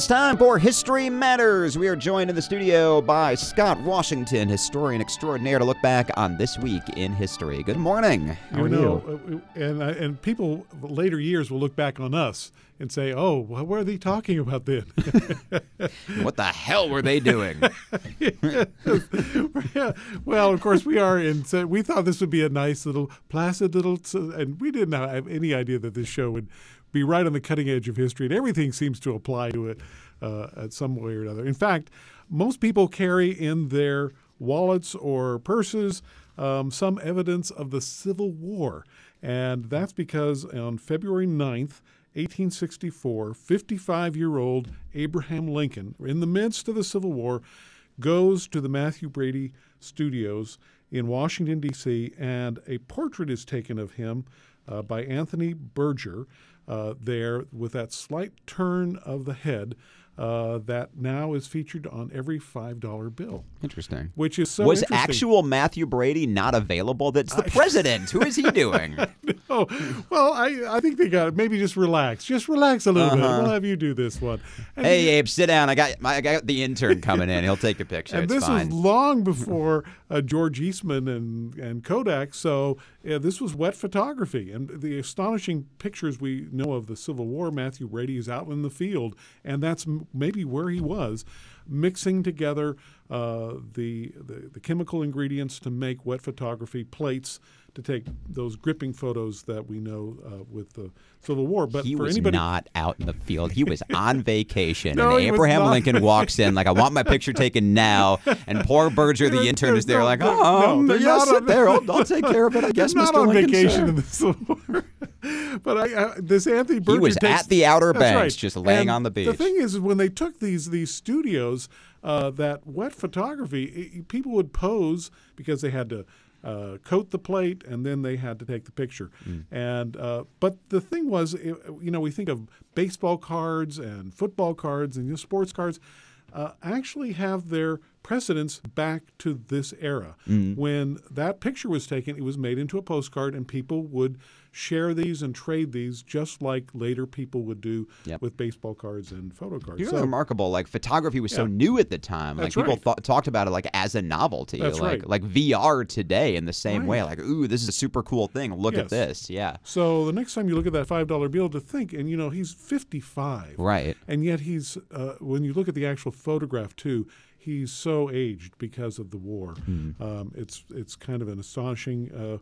it's time for History Matters. We are joined in the studio by Scott Washington, historian extraordinaire, to look back on this week in history. Good morning. How you know, you? uh, and uh, and people later years will look back on us and say, "Oh, what were they talking about then?" what the hell were they doing? well, of course we are, in. so we thought this would be a nice little placid little, and we didn't have any idea that this show would be right on the cutting edge of history, and everything seems to apply to it uh, at some way or another. In fact, most people carry in their wallets or purses um, some evidence of the Civil War, and that's because on February 9th, 1864, 55 year old Abraham Lincoln, in the midst of the Civil War, goes to the Mathew Brady Studios in Washington, D.C., and a portrait is taken of him uh, by Anthony Berger uh, there with that slight turn of the head. Uh, that now is featured on every five dollar bill. Interesting. Which is so. Was actual Mathew Brady not available? That's the I, president. Who is he doing? no. Well, I I think they got it. Maybe just relax. Just relax a little uh-huh. bit. We'll have you do this one. And hey, Abe, sit down. I got my, I got the intern coming in. He'll take a picture. and it's this fine. was long before uh, George Eastman and and Kodak. So yeah, this was wet photography, and the astonishing pictures we know of the Civil War. Mathew Brady is out in the field, and that's maybe where he was, mixing together uh, the, the, the chemical ingredients to make wet photography plates to take those gripping photos that we know uh, with the Civil War. But he for was anybody, not out in the field. He was on vacation, no, and Abraham Lincoln walks in like, "I want my picture taken now." And poor Berger, the intern, is there no, like, "Oh, no, yeah, sit on, there. I'll, I'll, take care of it." I guess, not Mr. on Lincoln, vacation sir. in the Civil War. But I, uh, this Anthony Berger he was takes, at the Outer Banks, right. just laying and on the beach. The thing is, when they took these these studios, uh, that wet photography, it, people would pose because they had to uh, coat the plate, and then they had to take the picture. Mm. And uh, but the thing was, it, you know, we think of baseball cards and football cards and you know, sports cards. Uh, actually have their precedence back to this era. Mm. When that picture was taken, it was made into a postcard, and people would share these and trade these just like later people would do yep. with baseball cards and photo cards. You're so, remarkable. Like photography was yeah. so new at the time. Like people right. th- talked about it like as a novelty. That's like right. like VR today in the same right. way. Like, ooh, this is a super cool thing. Look yes. at this. Yeah. So the next time you look at that five dollar bill to think, and you know, he's fifty five. Right. And yet he's uh, when you look at the actual photograph too, he's so aged because of the war. Mm. Um, it's it's kind of an astonishing uh,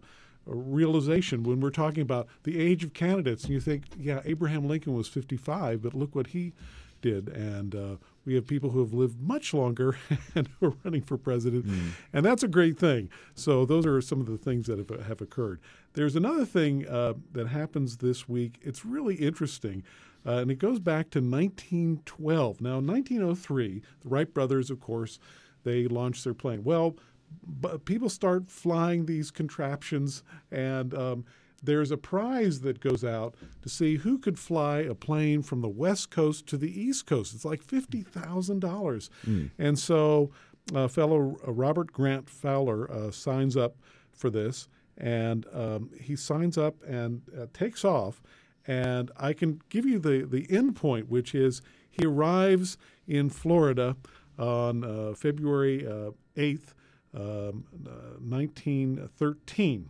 realization when we're talking about the age of candidates, and you think, yeah, Abraham Lincoln was 55, but look what he did, and uh, we have people who have lived much longer and who are running for president, mm. and that's a great thing. So those are some of the things that have, have occurred. There's another thing uh, that happens this week. It's really interesting. Uh, and it goes back to 1912. Now, 1903, the Wright brothers, of course, they launched their plane. Well, but people start flying these contraptions, and um, there's a prize that goes out to see who could fly a plane from the West Coast to the East Coast. It's like fifty thousand mm. dollars, and so uh, fellow uh, Robert Grant Fowler uh, signs up for this, and um, he signs up and uh, takes off. And I can give you the the end point, which is he arrives in Florida on uh, February uh, eighth um, uh, 1913.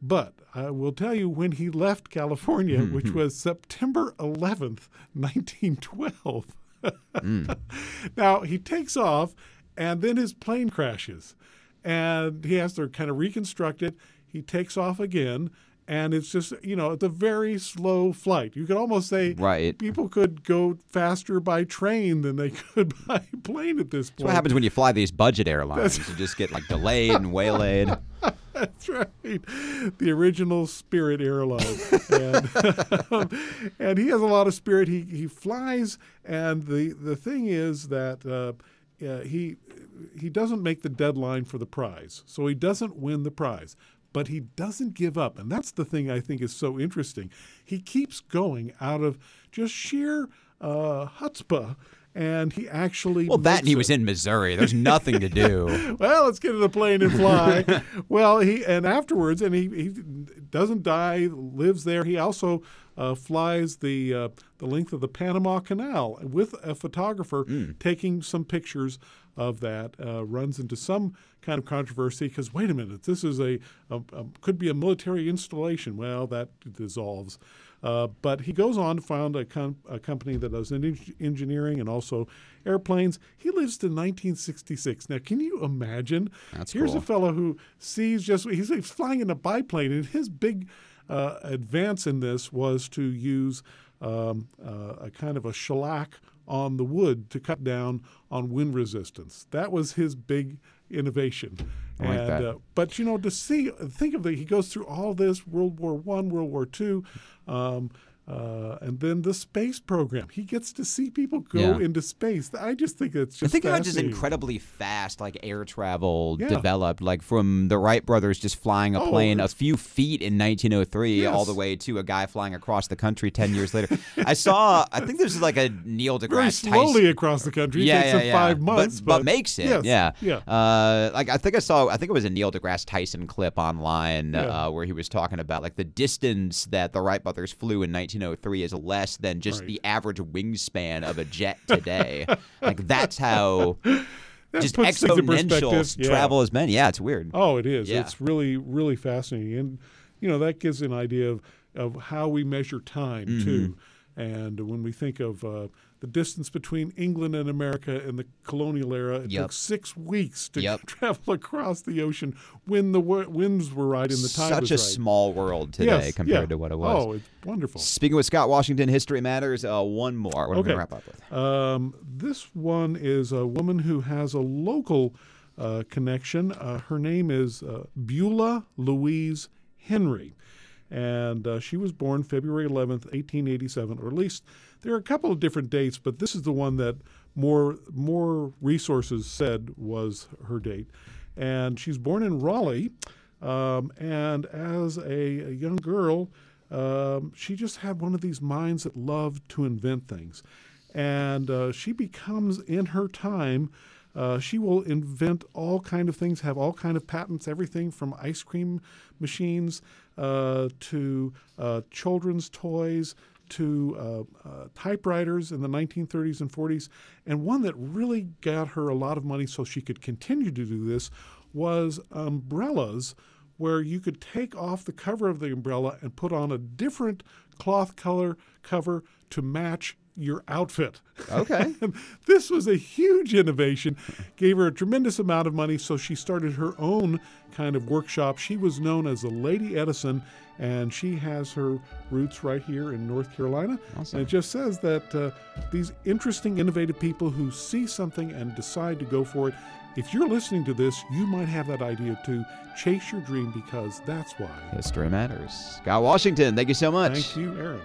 But I will tell you when he left California, which was September 11th, 1912. mm. Now he takes off, and then his plane crashes, and he has to kind of reconstruct it. He takes off again, and it's just you know it's a very slow flight. You could almost say right. people could go faster by train than they could by plane at this point. That's what happens when you fly these budget airlines. That's you just get like delayed and waylaid. That's right, the original Spirit airline, and, um, and he has a lot of spirit. He he flies, and the the thing is that. Uh, uh, he he doesn't make the deadline for the prize, so he doesn't win the prize but he doesn't give up. And that's the thing I think is so interesting. He keeps going out of just sheer uh, chutzpah and he actually well that and he was in Missouri. There's nothing to do. well, let's get in the plane and fly. well, he and afterwards, and he, he doesn't die, lives there. He also uh, flies the uh, the length of the Panama Canal with a photographer taking some pictures of that. Uh, runs into some kind of controversy because wait a minute, this is a, a, a could be a military installation. Well, that dissolves. Uh, but he goes on to found a, com- a company that does en- engineering and also airplanes. He lives to 1966. Now, can you imagine? That's Here's cool. a fellow who sees just he's, he's flying in a biplane, and his big uh, advance in this was to use um, uh, a kind of a shellac on the wood to cut down on wind resistance. That was his big innovation. I like and, that. Uh, but you know, to see, think of the he goes through all this World War One, World War Two, um, uh, and then the space program. He gets to see people go Yeah. into space. I just think it's just I think how just incredibly fast like air travel Yeah. developed, like from the Wright brothers just flying a Oh, plane a few feet in 1903, all the way to a guy flying across the country 10 years later. I saw, I think this is like a Neil deGrasse very slowly Tyson. across the country. It Yeah, takes yeah, yeah. five But- months, but, makes it. Yes, yeah, yeah. Uh, like I think I saw, I think it was a Neil deGrasse Tyson clip online uh, where he was talking about like the distance that the Wright brothers flew in 1903 is less than just Right. the average wingspan of a jet today. like that's how That just exponential. Yeah. travel has been. Yeah, it's weird. Oh, it is. Yeah. It's really, really fascinating, and you know that gives an idea of of how we measure time Mm-hmm. too. And when we think of uh, the distance between England and America in the colonial era, it Yep. took six weeks to Yep. travel across the ocean when the w- winds were right and the tide Such was a small world today Yes, compared yeah. to what it was. Oh, it's wonderful. Speaking with Scott Washington, History Matters. Uh, one more. What are we Okay. gonna wrap up with? Um, this one is a woman who has a local uh, connection. Uh, her name is uh, Beulah Louise Henry. And uh, she was born February 11th, 1887, or at least there are a couple of different dates, but this is the one that more, more resources said was her date. And she's born in Raleigh. Um, and as a, a young girl, um, she just had one of these minds that loved to invent things. And uh, she becomes, in her time, uh, she will invent all kind of things, have all kind of patents, everything from ice cream machines uh, to uh, children's toys to uh, uh, typewriters in the 1930s and 40s. And one that really got her a lot of money so she could continue to do this was umbrellas where you could take off the cover of the umbrella and put on a different cloth color cover to match your outfit. Okay. this was a huge innovation, gave her a tremendous amount of money, so she started her own kind of workshop. She was known as the Lady Edison, and she has her roots right here in North Carolina. Awesome. And it just says that uh, these interesting, innovative people who see something and decide to go for it. If you're listening to this, you might have that idea to Chase your dream because that's why. History Matters. Scott Washington, thank you so much. Thank you, Aaron.